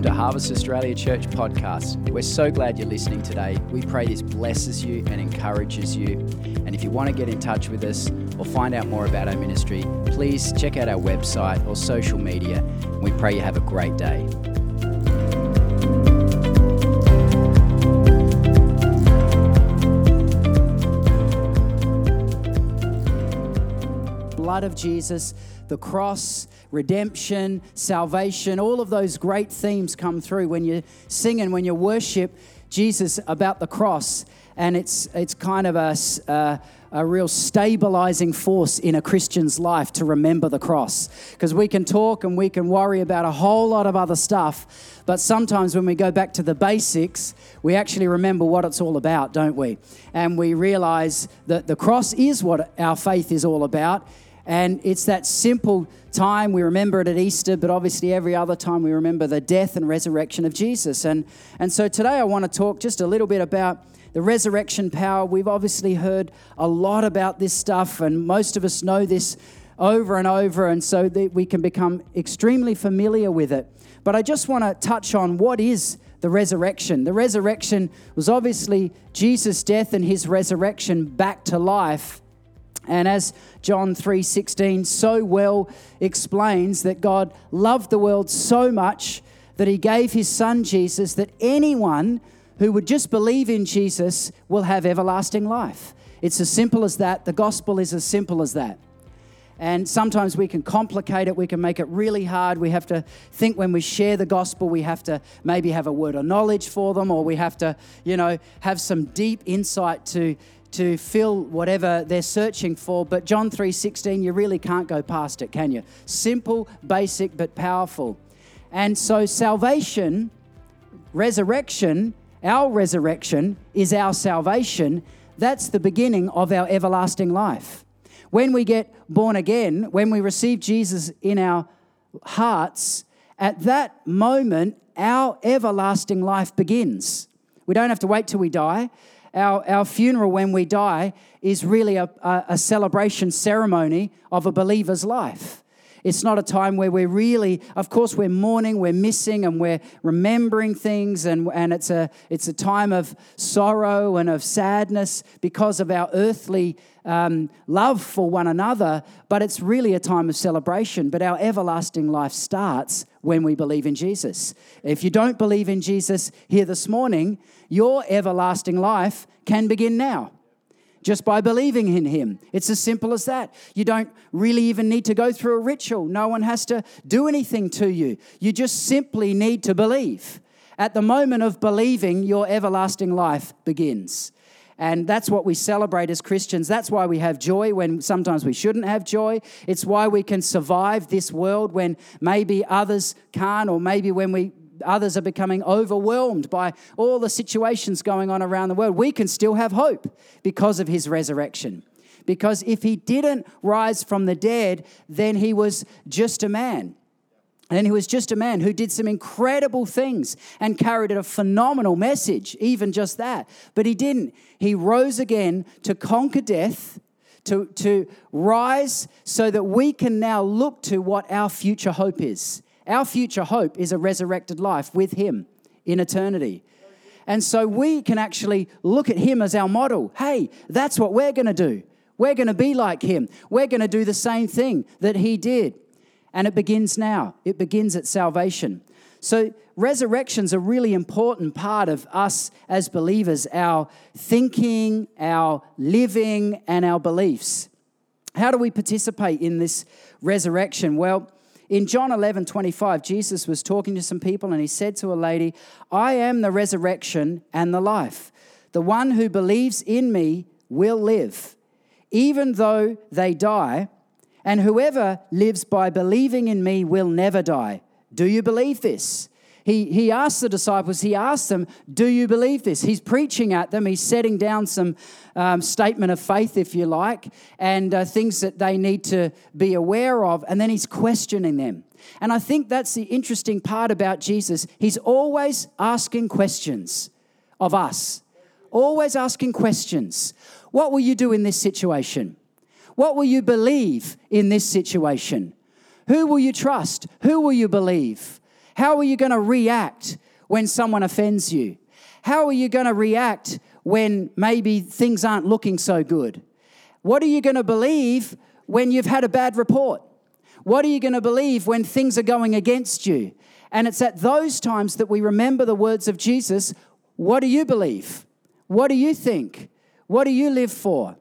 welcome to Harvest Australia Church podcast. We're so glad you're listening today. We pray this blesses you and encourages you. And if you want to get in touch with us or find out more about our ministry, please check out our website or social media. We pray you have a great day. blood of Jesus, the cross, redemption, salvation, all of those great themes come through when you sing and when you worship Jesus about the cross. And it's, it's kind of a, a, a real stabilizing force in a Christian's life to remember the cross. Because we can talk and we can worry about a whole lot of other stuff, but sometimes when we go back to the basics, we actually remember what it's all about, don't we? And we realize that the cross is what our faith is all about and it's that simple time we remember it at Easter, but obviously every other time we remember the death and resurrection of Jesus. And, and so today I want to talk just a little bit about the resurrection power. We've obviously heard a lot about this stuff, and most of us know this over and over, and so that we can become extremely familiar with it. But I just want to touch on what is the resurrection. The resurrection was obviously Jesus' death and his resurrection back to life and as John 3:16 so well explains that God loved the world so much that he gave his son Jesus that anyone who would just believe in Jesus will have everlasting life. It's as simple as that. The gospel is as simple as that. And sometimes we can complicate it, we can make it really hard. We have to think when we share the gospel, we have to maybe have a word of knowledge for them, or we have to, you know, have some deep insight to to fill whatever they're searching for. But John 3:16, you really can't go past it, can you? Simple, basic, but powerful. And so salvation, resurrection, our resurrection is our salvation. That's the beginning of our everlasting life. When we get born again, when we receive Jesus in our hearts, at that moment, our everlasting life begins. We don't have to wait till we die. Our, our funeral when we die is really a, a, a celebration ceremony of a believer's life. It's not a time where we're really, of course, we're mourning, we're missing, and we're remembering things, and, and it's, a, it's a time of sorrow and of sadness because of our earthly um, love for one another, but it's really a time of celebration. But our everlasting life starts when we believe in Jesus. If you don't believe in Jesus here this morning, your everlasting life can begin now just by believing in Him. It's as simple as that. You don't really even need to go through a ritual, no one has to do anything to you. You just simply need to believe. At the moment of believing, your everlasting life begins. And that's what we celebrate as Christians. That's why we have joy when sometimes we shouldn't have joy. It's why we can survive this world when maybe others can't, or maybe when we others are becoming overwhelmed by all the situations going on around the world. We can still have hope because of his resurrection. Because if he didn't rise from the dead, then he was just a man. And he was just a man who did some incredible things and carried a phenomenal message, even just that. But he didn't. He rose again to conquer death, to, to rise so that we can now look to what our future hope is. Our future hope is a resurrected life with him in eternity. And so we can actually look at him as our model. Hey, that's what we're going to do. We're going to be like him. We're going to do the same thing that he did. And it begins now, it begins at salvation. So, resurrection's a really important part of us as believers our thinking, our living, and our beliefs. How do we participate in this resurrection? Well, in John 11 25, Jesus was talking to some people and he said to a lady, I am the resurrection and the life. The one who believes in me will live, even though they die and whoever lives by believing in me will never die. Do you believe this? He, he asked the disciples, he asks them, Do you believe this? He's preaching at them, he's setting down some um, statement of faith, if you like, and uh, things that they need to be aware of, and then he's questioning them. And I think that's the interesting part about Jesus. He's always asking questions of us, always asking questions. What will you do in this situation? What will you believe in this situation? Who will you trust? Who will you believe? How are you going to react when someone offends you? How are you going to react when maybe things aren't looking so good? What are you going to believe when you've had a bad report? What are you going to believe when things are going against you? And it's at those times that we remember the words of Jesus What do you believe? What do you think? What do you live for?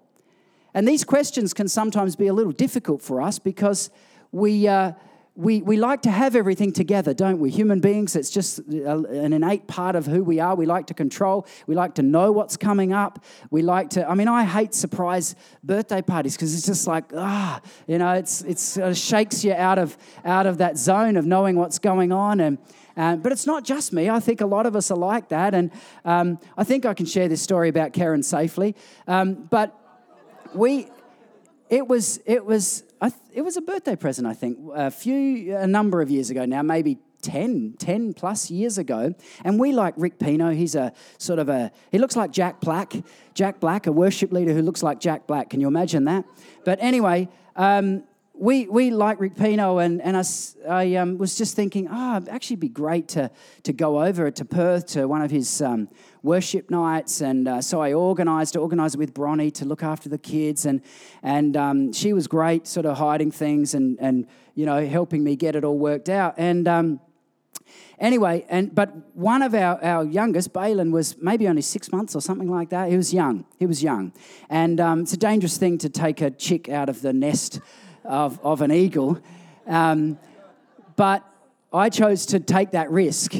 And these questions can sometimes be a little difficult for us because we. Uh, we, we like to have everything together, don't we? Human beings, it's just an innate part of who we are. We like to control. We like to know what's coming up. We like to, I mean, I hate surprise birthday parties because it's just like, ah, you know, it's, it's, it shakes you out of, out of that zone of knowing what's going on. And, uh, but it's not just me. I think a lot of us are like that. And um, I think I can share this story about Karen safely. Um, but we, it was, it was, th- it was a birthday present, I think, a few, a number of years ago now, maybe 10, 10 plus years ago. And we like Rick Pino. He's a sort of a, he looks like Jack Black. Jack Black, a worship leader who looks like Jack Black. Can you imagine that? But anyway, um, we, we like Rick Pino, and, and I, I um, was just thinking, oh, it'd actually be great to, to go over to Perth to one of his um, worship nights. And uh, so I organised it with Bronnie to look after the kids. And, and um, she was great, sort of hiding things and, and, you know, helping me get it all worked out. And um, anyway, and but one of our, our youngest, Balin, was maybe only six months or something like that. He was young. He was young. And um, it's a dangerous thing to take a chick out of the nest of, of an eagle. Um, but I chose to take that risk.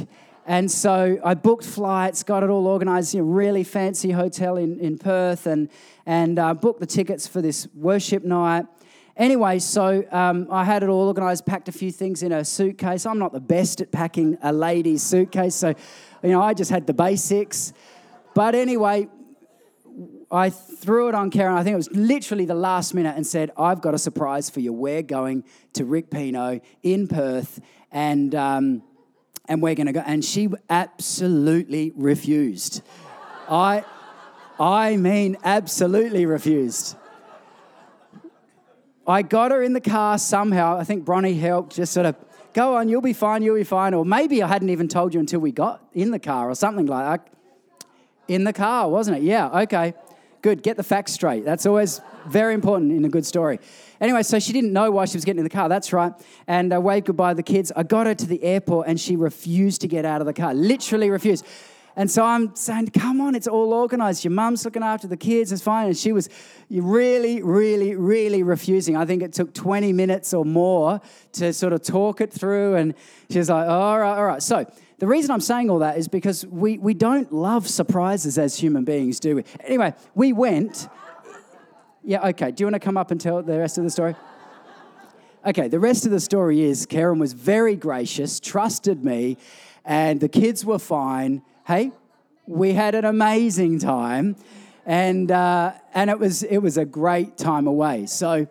And so I booked flights, got it all organized, in a really fancy hotel in, in Perth, and, and uh, booked the tickets for this worship night. Anyway, so um, I had it all organized, packed a few things in a suitcase. I'm not the best at packing a lady's suitcase, so you know I just had the basics. But anyway, I threw it on Karen. I think it was literally the last minute and said, I've got a surprise for you. We're going to Rick Pino in Perth and, um, and we're going to go. And she absolutely refused. I, I mean, absolutely refused. I got her in the car somehow. I think Bronnie helped, just sort of, go on, you'll be fine, you'll be fine. Or maybe I hadn't even told you until we got in the car or something like that. In the car, wasn't it? Yeah, okay. Good, get the facts straight. That's always very important in a good story. Anyway, so she didn't know why she was getting in the car. That's right. And I uh, waved goodbye to the kids. I got her to the airport and she refused to get out of the car, literally refused. And so I'm saying, come on, it's all organized. Your mum's looking after the kids, it's fine. And she was really, really, really refusing. I think it took 20 minutes or more to sort of talk it through. And she was like, all right, all right. So the reason I'm saying all that is because we, we don't love surprises as human beings, do we? Anyway, we went. Yeah, okay. Do you want to come up and tell the rest of the story? Okay, the rest of the story is Karen was very gracious, trusted me, and the kids were fine. Hey, we had an amazing time, and uh, and it was it was a great time away. So,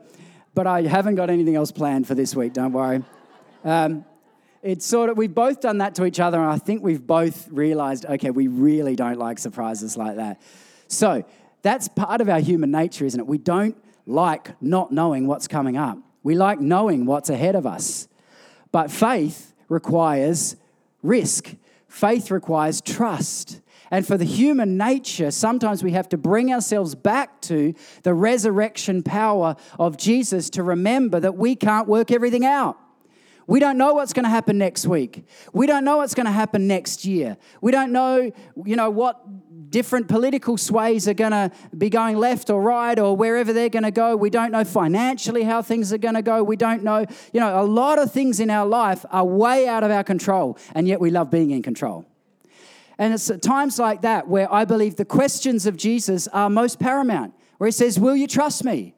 but I haven't got anything else planned for this week. Don't worry. Um, it's sort of, we've both done that to each other, and I think we've both realized, okay, we really don't like surprises like that. So that's part of our human nature, isn't it? We don't like not knowing what's coming up, we like knowing what's ahead of us. But faith requires risk, faith requires trust. And for the human nature, sometimes we have to bring ourselves back to the resurrection power of Jesus to remember that we can't work everything out. We don't know what's going to happen next week. We don't know what's going to happen next year. We don't know, you know, what different political sways are going to be going left or right or wherever they're going to go. We don't know financially how things are going to go. We don't know, you know, a lot of things in our life are way out of our control, and yet we love being in control. And it's at times like that where I believe the questions of Jesus are most paramount, where he says, Will you trust me?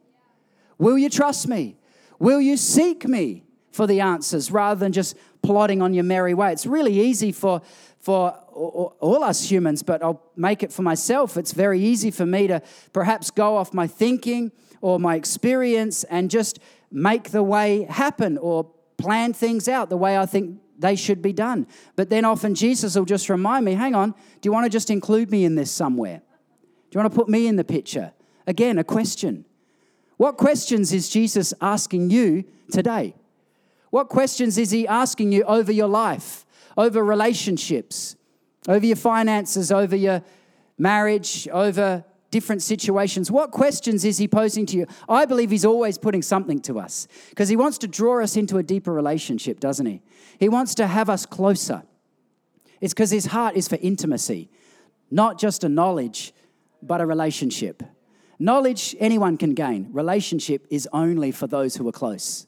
Will you trust me? Will you seek me? For the answers rather than just plodding on your merry way. It's really easy for, for all us humans, but I'll make it for myself. It's very easy for me to perhaps go off my thinking or my experience and just make the way happen or plan things out the way I think they should be done. But then often Jesus will just remind me hang on, do you want to just include me in this somewhere? Do you want to put me in the picture? Again, a question. What questions is Jesus asking you today? What questions is he asking you over your life, over relationships, over your finances, over your marriage, over different situations. What questions is he posing to you? I believe he's always putting something to us because he wants to draw us into a deeper relationship, doesn't he? He wants to have us closer. It's because his heart is for intimacy, not just a knowledge, but a relationship. Knowledge anyone can gain, relationship is only for those who are close.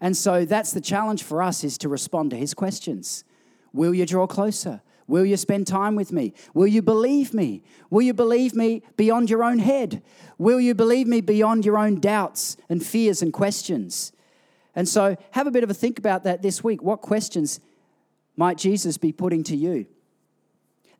And so that's the challenge for us is to respond to his questions. Will you draw closer? Will you spend time with me? Will you believe me? Will you believe me beyond your own head? Will you believe me beyond your own doubts and fears and questions? And so have a bit of a think about that this week. What questions might Jesus be putting to you?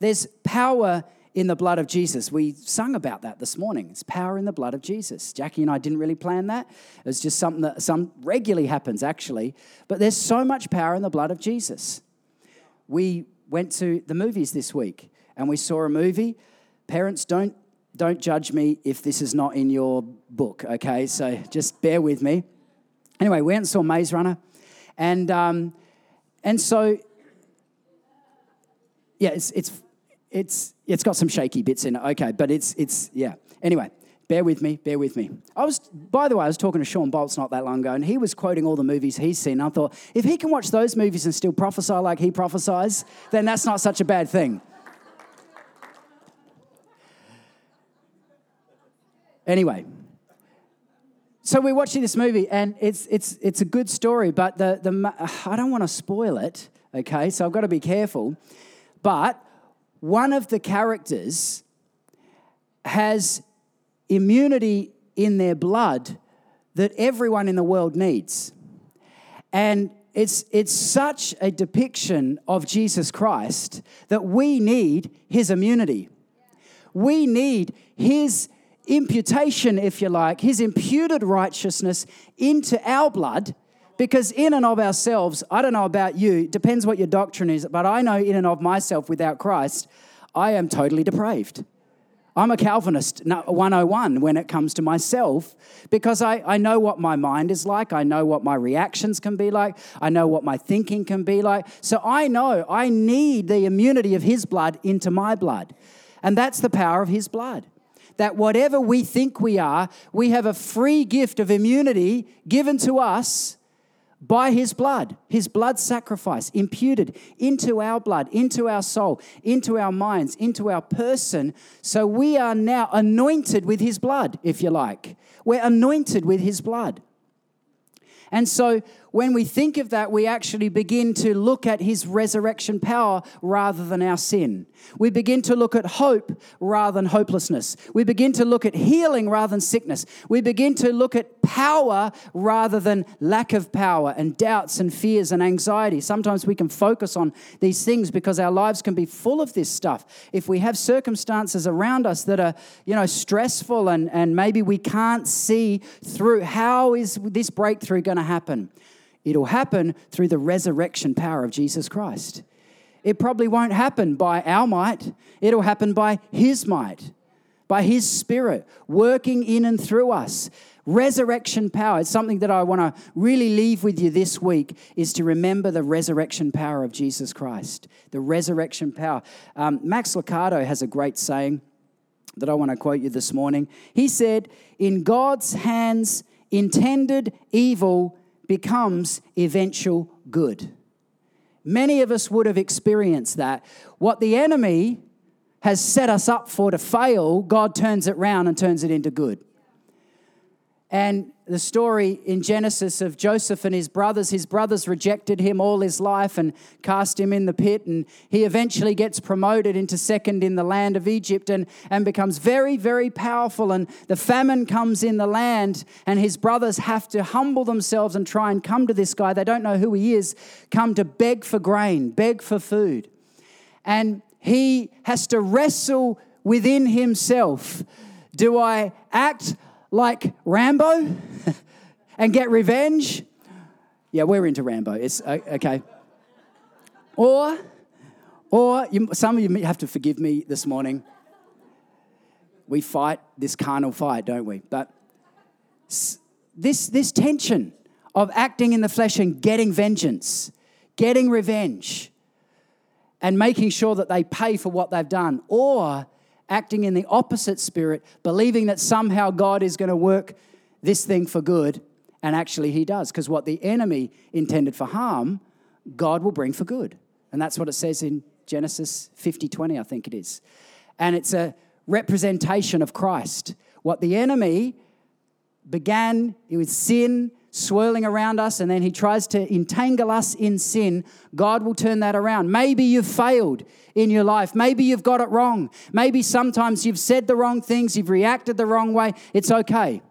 There's power in the blood of Jesus. We sung about that this morning. It's power in the blood of Jesus. Jackie and I didn't really plan that. It was just something that some regularly happens actually, but there's so much power in the blood of Jesus. We went to the movies this week and we saw a movie. Parents, don't, don't judge me if this is not in your book, okay? So just bear with me. Anyway, we went and saw Maze Runner. And, um, and so, yeah, it's, it's, it's, it's got some shaky bits in it, okay, but it's, it's yeah. Anyway, Bear with me, bear with me. I was, by the way, I was talking to Shawn Bolz not that long ago, and he was quoting all the movies he's seen. I thought, if he can watch those movies and still prophesy like he prophesies, then that's not such a bad thing. Anyway, so we're watching this movie, and it's, it's, it's a good story, but the, the, I don't want to spoil it, okay? So I've got to be careful. But one of the characters has immunity in their blood that everyone in the world needs. And it's, it's such a depiction of Jesus Christ that we need his immunity. We need his imputation, if you like, his imputed righteousness into our blood. Because in and of ourselves, I don't know about you, depends what your doctrine is, but I know in and of myself without Christ, I am totally depraved. I'm a Calvinist 101 when it comes to myself because I, I know what my mind is like. I know what my reactions can be like. I know what my thinking can be like. So I know I need the immunity of His blood into my blood. And that's the power of His blood. That whatever we think we are, we have a free gift of immunity given to us by his blood, his blood sacrifice imputed into our blood, into our soul, into our minds, into our person. So we are now anointed with his blood, if you like. We're anointed with his blood. And so when we think of that, we actually begin to look at his resurrection power rather than our sin. We begin to look at hope rather than hopelessness. We begin to look at healing rather than sickness. We begin to look at power rather than lack of power and doubts and fears and anxiety. Sometimes we can focus on these things because our lives can be full of this stuff. If we have circumstances around us that are, you know, stressful and, and maybe we can't see through how is this breakthrough going to happen? It'll happen through the resurrection power of Jesus Christ. It probably won't happen by our might, it'll happen by His might, by His Spirit working in and through us. Resurrection power. It's something that I want to really leave with you this week is to remember the resurrection power of Jesus Christ. The resurrection power. Um, Max Lucado has a great saying that I want to quote you this morning. He said, In God's hands, intended evil becomes eventual good. Many of us would have experienced that. What the enemy has set us up for to fail, God turns it round and turns it into good. And the story in Genesis of Joseph and his brothers. His brothers rejected him all his life and cast him in the pit. And he eventually gets promoted into second in the land of Egypt and, and becomes very, very powerful. And the famine comes in the land, and his brothers have to humble themselves and try and come to this guy. They don't know who he is, come to beg for grain, beg for food. And he has to wrestle within himself. Do I act like Rambo and get revenge. Yeah, we're into Rambo. It's uh, okay. Or, or you, some of you have to forgive me this morning. We fight this carnal fight, don't we? But this, this tension of acting in the flesh and getting vengeance, getting revenge. and making sure that they pay for what they've done, or acting in the opposite spirit, believing that somehow God is going to work this thing for good, and actually He does. Because what the enemy intended for harm, God will bring for good. And that's what it says in Genesis 50 20, I think it is. And it's a representation of Christ. What the enemy began with sin swirling around us and then he tries to entangle us in sin, God will turn that around. Maybe you've failed in your life. Maybe you've got it wrong. Maybe sometimes you've said the wrong things, you've reacted the wrong way. It's okay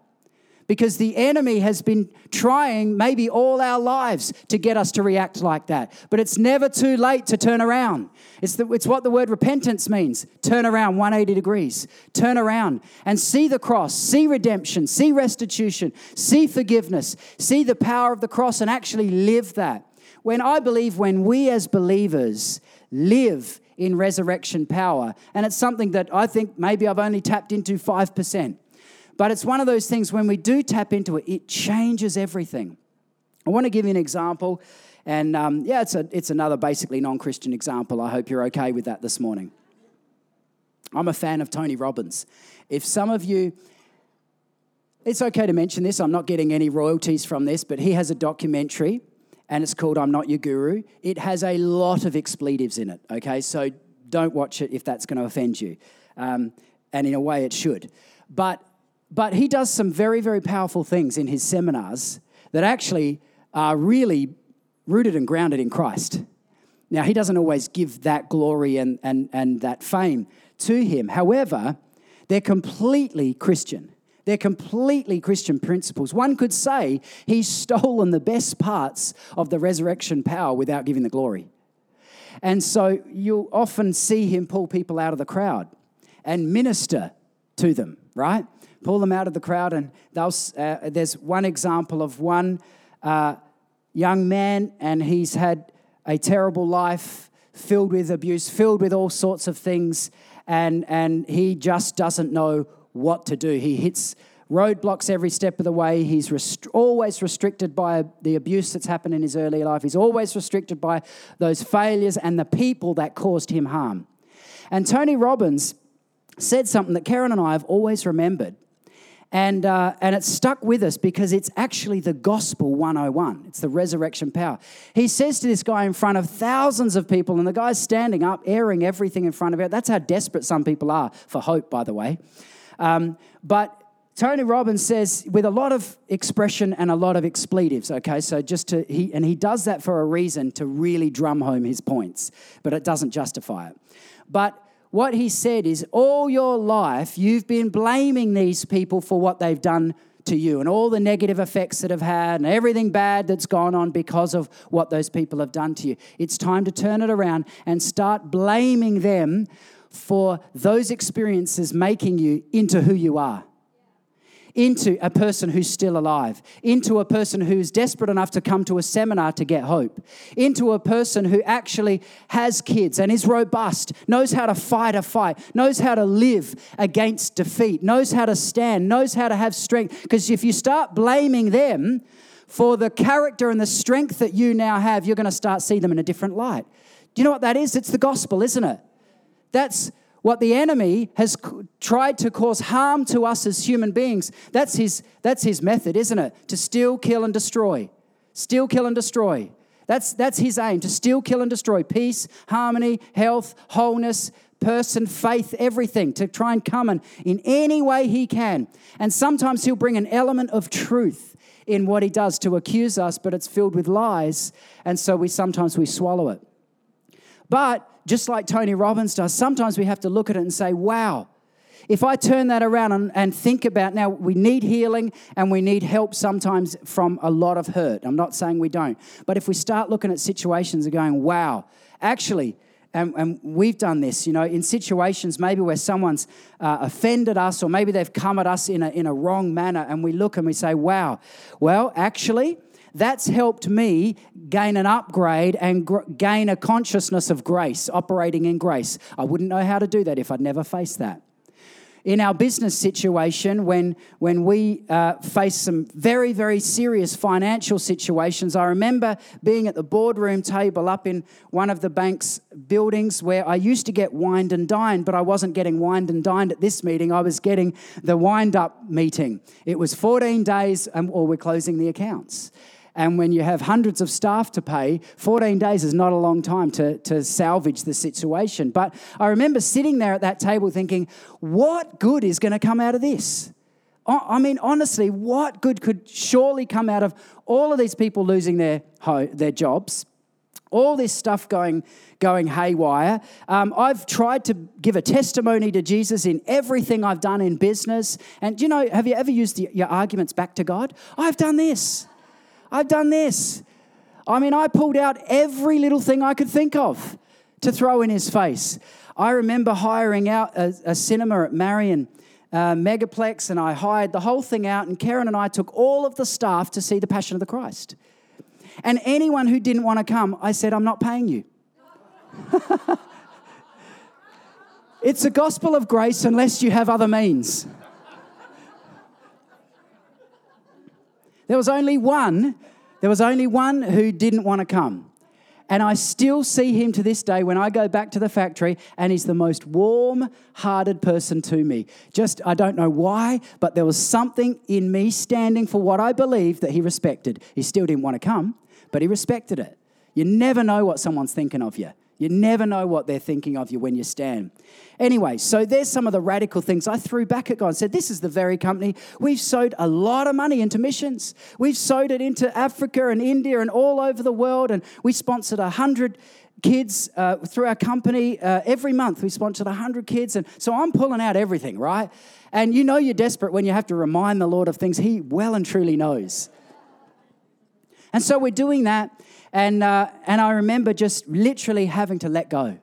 because the enemy has been trying maybe all our lives to get us to react like that. But it's never too late to turn around. It's, the, it's what the word repentance means turn around 180 degrees, turn around and see the cross, see redemption, see restitution, see forgiveness, see the power of the cross, and actually live that. When I believe when we as believers live in resurrection power, and it's something that I think maybe I've only tapped into 5%. But it's one of those things when we do tap into it, it changes everything. I want to give you an example. And um, yeah, it's, a, it's another basically non Christian example. I hope you're okay with that this morning. I'm a fan of Tony Robbins. If some of you, it's okay to mention this, I'm not getting any royalties from this, but he has a documentary and it's called I'm Not Your Guru. It has a lot of expletives in it, okay? So don't watch it if that's going to offend you. Um, and in a way, it should. But but he does some very, very powerful things in his seminars that actually are really rooted and grounded in Christ. Now, he doesn't always give that glory and, and, and that fame to him. However, they're completely Christian. They're completely Christian principles. One could say he's stolen the best parts of the resurrection power without giving the glory. And so you'll often see him pull people out of the crowd and minister to them, right? Pull them out of the crowd. And uh, there's one example of one uh, young man, and he's had a terrible life filled with abuse, filled with all sorts of things, and, and he just doesn't know what to do. He hits roadblocks every step of the way. He's rest- always restricted by the abuse that's happened in his early life. He's always restricted by those failures and the people that caused him harm. And Tony Robbins said something that Karen and I have always remembered. And, uh, and it's stuck with us because it's actually the gospel 101. It's the resurrection power. He says to this guy in front of thousands of people, and the guy's standing up, airing everything in front of it. That's how desperate some people are for hope, by the way. Um, but Tony Robbins says, with a lot of expression and a lot of expletives, okay? So just to, he, and he does that for a reason to really drum home his points, but it doesn't justify it. But what he said is, all your life, you've been blaming these people for what they've done to you and all the negative effects that have had and everything bad that's gone on because of what those people have done to you. It's time to turn it around and start blaming them for those experiences making you into who you are into a person who's still alive, into a person who's desperate enough to come to a seminar to get hope, into a person who actually has kids and is robust, knows how to fight a fight, knows how to live against defeat, knows how to stand, knows how to have strength. Because if you start blaming them for the character and the strength that you now have, you're going to start see them in a different light. Do you know what that is? It's the gospel, isn't it? That's what the enemy has tried to cause harm to us as human beings. That's his, that's his method, isn't it? To steal, kill, and destroy. Steal, kill, and destroy. That's, that's his aim to steal, kill, and destroy peace, harmony, health, wholeness, person, faith, everything, to try and come in, in any way he can. And sometimes he'll bring an element of truth in what he does to accuse us, but it's filled with lies. And so we sometimes we swallow it. But just like Tony Robbins does, sometimes we have to look at it and say, wow, if I turn that around and, and, think about now, we need healing and we need help sometimes from a lot of hurt. I'm not saying we don't. But if we start looking at situations and going, wow, actually, and, and we've done this, you know, in situations maybe where someone's uh, offended us or maybe they've come at us in a, in a wrong manner, and we look and we say, wow, well, actually, that's helped me gain an upgrade and gr- gain a consciousness of grace, operating in grace. I wouldn't know how to do that if I'd never faced that. in our business situation, when, when we uh, face some very, very serious financial situations, I remember being at the boardroom table up in one of the bank's buildings where I used to get wined and dined, but I wasn't getting wined and dined at this meeting. I was getting the wind up meeting. It was 14 days, and, or we're closing the accounts. And when you have hundreds of staff to pay, 14 days is not a long time to, to salvage the situation. But I remember sitting there at that table thinking, what good is going to come out of this? I mean, honestly, what good could surely come out of all of these people losing their, their jobs? all this stuff going, going haywire. Um, I've tried to give a testimony to Jesus in everything I've done in business. And you know, have you ever used the, your arguments back to God? I've done this. I've done this. I mean, I pulled out every little thing I could think of to throw in his face. I remember hiring out a, a cinema at Marion uh, Megaplex, and I hired the whole thing out, and Karen and I took all of the staff to see The Passion of the Christ. And anyone who didn't want to come, I said, I'm not paying you. it's a gospel of grace unless you have other means. There was only one, there was only one who didn't want to come. And I still see him to this day when I go back to the factory, and he's the most warm hearted person to me. Just, I don't know why, but there was something in me standing for what I believed that he respected. He still didn't want to come, but he respected it. You never know what someone's thinking of you. You never know what they're thinking of you when you stand. Anyway, so there's some of the radical things I threw back at God and said, This is the very company. We've sowed a lot of money into missions. We've sowed it into Africa and India and all over the world. And we sponsored 100 kids uh, through our company. Uh, every month we sponsored 100 kids. And so I'm pulling out everything, right? And you know you're desperate when you have to remind the Lord of things He well and truly knows. And so we're doing that. And, uh, and I remember just literally having to let go,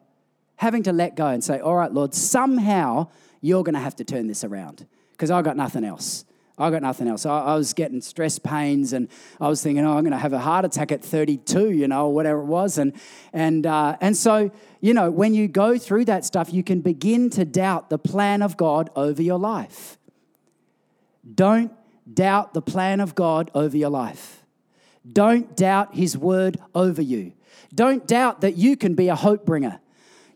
having to let go and say, All right, Lord, somehow you're going to have to turn this around because I got nothing else. I got nothing else. I, I, was getting stress pains, and I was thinking, "Oh, I'm going to have a heart attack at 32," you know, or whatever it was. And and uh, and so, you know, when you go through that stuff, you can begin to doubt the plan of God over your life. Don't doubt the plan of God over your life. Don't doubt his word over you. Don't doubt that you can be a hope bringer.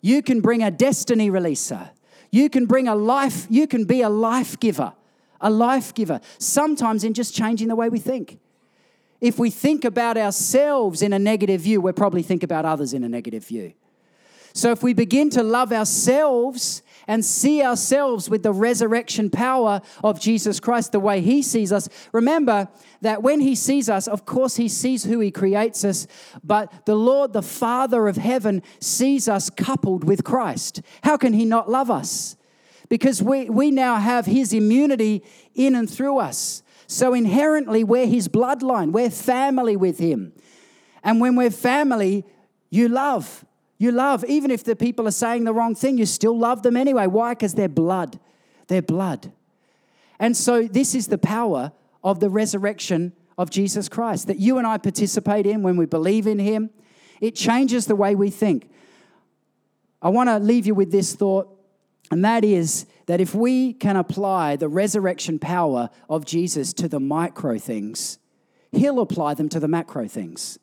You can bring a destiny releaser. You can bring a life, you can be a life giver, a life giver, sometimes in just changing the way we think. If we think about ourselves in a negative view, we'll probably think about others in a negative view. So if we begin to love ourselves and see ourselves with the resurrection power of Jesus Christ, the way He sees us, remember that when He sees us, of course, He sees who He creates us, but the Lord, the Father of heaven, sees us coupled with Christ. How can He not love us? Because we, we now have His immunity in and through us. So inherently, we're His bloodline, we're family with Him. And when we're family, you love you love, even if the people are saying the wrong thing, you still love them anyway. Why? Because they're blood. They're blood. And so, this is the power of the resurrection of Jesus Christ that you and I participate in when we believe in Him. It changes the way we think. I want to leave you with this thought, and that is that if we can apply the resurrection power of Jesus to the micro things, He'll apply them to the macro things.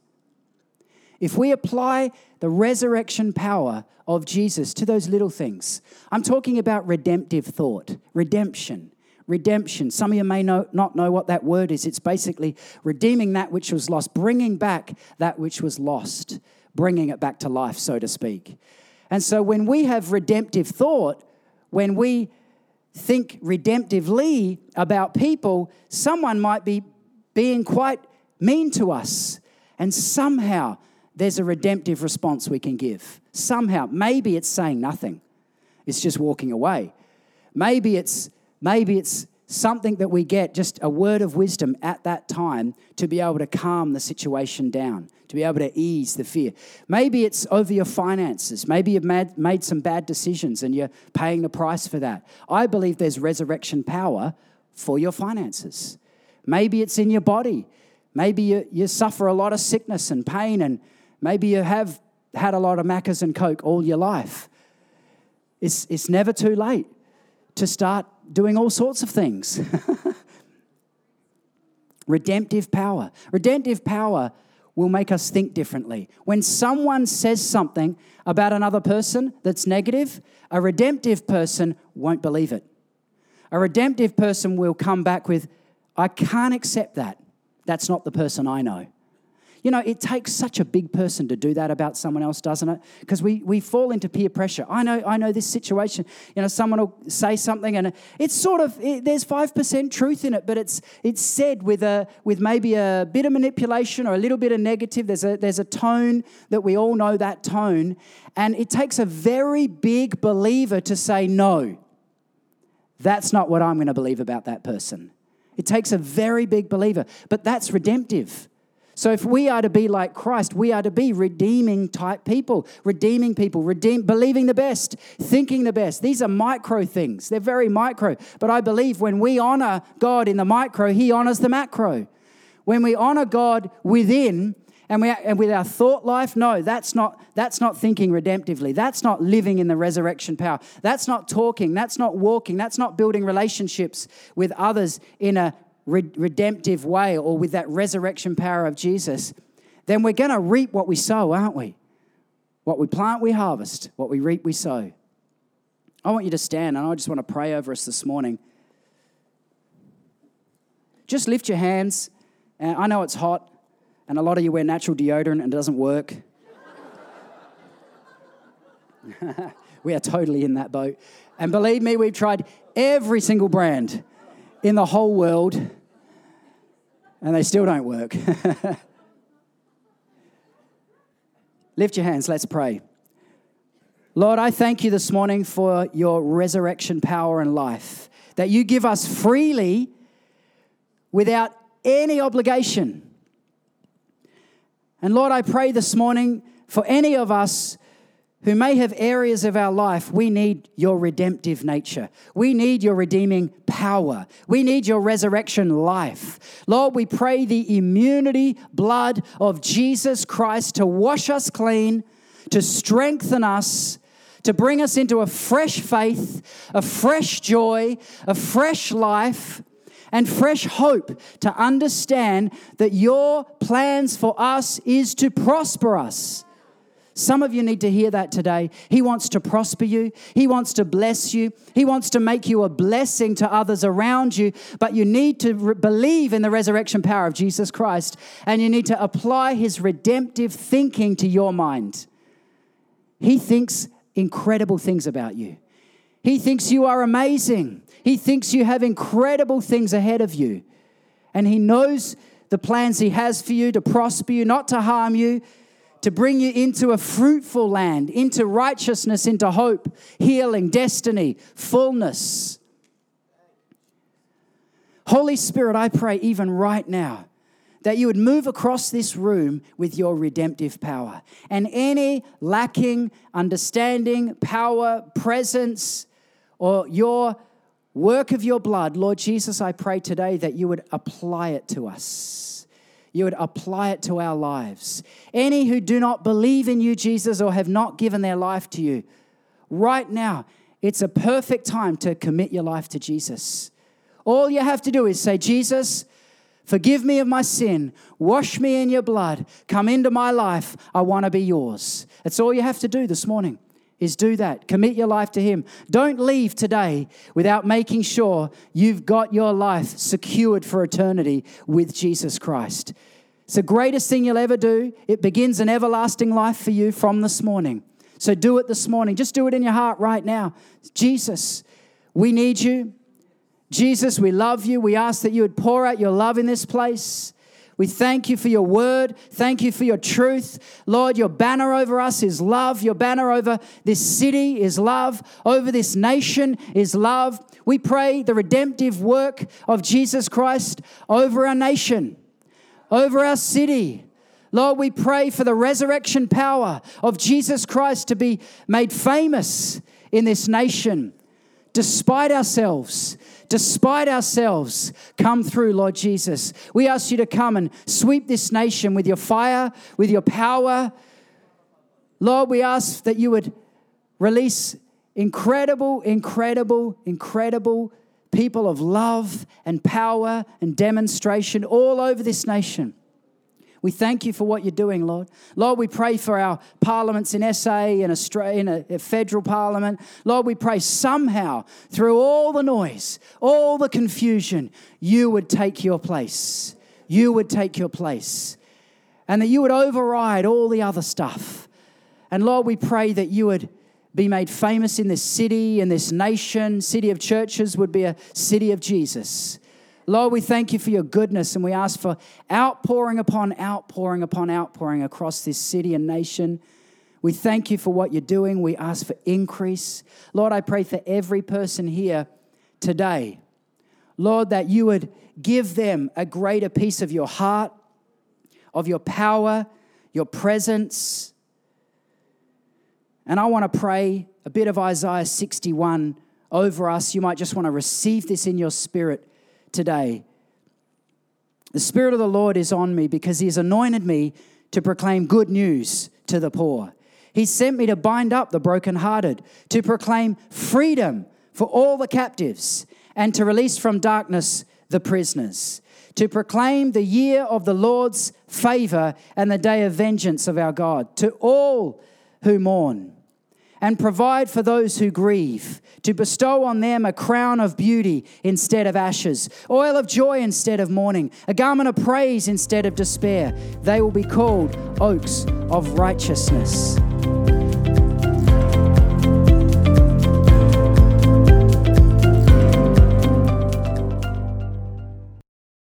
If we apply the resurrection power of Jesus to those little things, I'm talking about redemptive thought, redemption. Redemption. Some of you may know, not know what that word is. It's basically redeeming that which was lost, bringing back that which was lost, bringing it back to life, so to speak. And so when we have redemptive thought, when we think redemptively about people, someone might be being quite mean to us. And somehow there's a redemptive response we can give. Somehow, maybe it's saying nothing. It's just walking away. Maybe it's maybe it's something that we get just a word of wisdom at that time to be able to calm the situation down, to be able to ease the fear. Maybe it's over your finances. Maybe you've made, some bad decisions and you're paying the price for that. I believe there's resurrection power for your finances. Maybe it's in your body. Maybe you, you suffer a lot of sickness and pain and Maybe you have had a lot of Maccas and Coke all your life. It's, it's never too late to start doing all sorts of things. redemptive power. Redemptive power will make us think differently. When someone says something about another person that's negative, a redemptive person won't believe it. A redemptive person will come back with, I can't accept that. That's not the person I know. You know, it takes such a big person to do that about someone else, doesn't it? Because we, we fall into peer pressure. I know, I know this situation. You know, someone will say something and it's sort of, it, there's 5% truth in it, but it's, it's said with, a, with maybe a bit of manipulation or a little bit of negative. There's a, there's a tone that we all know that tone. And it takes a very big believer to say, no, that's not what I'm going to believe about that person. It takes a very big believer, but that's redemptive. So if we are to be like Christ, we are to be redeeming type people, redeeming people, redeem, believing the best, thinking the best. These are micro things. They're very micro. But I believe when we honor God in the micro, He honors the macro. When we honor God within, and, we, and with our thought life, no, that's not, that's not thinking redemptively. That's not living in the resurrection power. That's not talking. That's not walking. That's not building relationships with others in a re- redemptive way or with that resurrection power of Jesus. Then we're going to reap what we sow, aren't we? What we plant, we harvest. What we reap, we sow. I want you to stand and I just want to pray over us this morning. Just lift your hands. And I know it's hot and a lot of you wear natural deodorant and it doesn't work. we are totally in that boat. And believe me, we've tried every single brand in the whole world, and they still don't work. Lift your hands, let's pray. Lord, I thank you this morning for your resurrection power and life, that you give us freely without any obligation. And Lord, I pray this morning for any of us who may have areas of our life, we need your redemptive nature. We need your redeeming power. We need your resurrection life. Lord, we pray the immunity blood of Jesus Christ to wash us clean, to strengthen us, to bring us into a fresh faith, a fresh joy, a fresh life and fresh hope to understand that your plans for us is to prosper us. Some of you need to hear that today. He wants to prosper you. He wants to bless you. He wants to make you a blessing to others around you. But you need to re- believe in the resurrection power of Jesus Christ and you need to apply his redemptive thinking to your mind. He thinks incredible things about you. He thinks you are amazing. He thinks you have incredible things ahead of you. And He knows the plans He has for you to prosper you, not to harm you, to bring you into a fruitful land, into righteousness, into hope, healing, destiny, fullness. Holy Spirit, I pray even right now that you would move across this room with your redemptive power. And any lacking understanding, power, presence, or your work of your blood, Lord Jesus, I pray today that you would apply it to us. You would apply it to our lives. Any who do not believe in you, Jesus, or have not given their life to you, right now, it's a perfect time to commit your life to Jesus. All you have to do is say, Jesus, forgive me of my sin, wash me in your blood, come into my life. I want to be yours. That's all you have to do this morning is do that. Commit your life to Him. Don't leave today without making sure you've got your life secured for eternity with Jesus Christ. It's the greatest thing you'll ever do. It begins an everlasting life for you from this morning. So do it this morning. Just do it in your heart right now. Jesus, we need you. Jesus, we love you. We ask that you would pour out your love in this place. We thank you for your word. Thank you for your truth. Lord, your banner over us is love. Your banner over this city is love. Over this nation is love. We pray the redemptive work of Jesus Christ over our nation, over our city. Lord, we pray for the resurrection power of Jesus Christ to be made famous in this nation, despite ourselves, despite ourselves, come through, Lord Jesus. We ask you to come and sweep this nation with your fire, with your power. Lord, we ask that you would release incredible, incredible, incredible people of love and power and demonstration all over this nation. We thank you for what you're doing, Lord. Lord, we pray for our parliaments in SA and Australia, in a, a federal parliament. Lord, we pray somehow through all the noise, all the confusion, you would take your place. You would take your place. And that you would override all the other stuff. And Lord, we pray that you would be made famous in this city, in this nation. City of churches would be a city of Jesus. Lord, we thank you for your goodness and we ask for outpouring upon outpouring upon outpouring across this city and nation. We thank you for what you're doing. We ask for increase. Lord, I pray for every person here today. Lord, that you would give them a greater piece of your heart, of your power, your presence. And I want to pray a bit of Isaiah 61 over us. You might just want to receive this in your spirit today. The Spirit of the Lord is on me because He has anointed me to proclaim good news to the poor. He sent me to bind up the brokenhearted, to proclaim freedom for all the captives, and to release from darkness the prisoners, to proclaim the year of the Lord's favor and the day of vengeance of our God to all who mourn and provide for those who grieve, to bestow on them a crown of beauty instead of ashes, oil of joy instead of mourning, a garment of praise instead of despair. They will be called oaks of righteousness.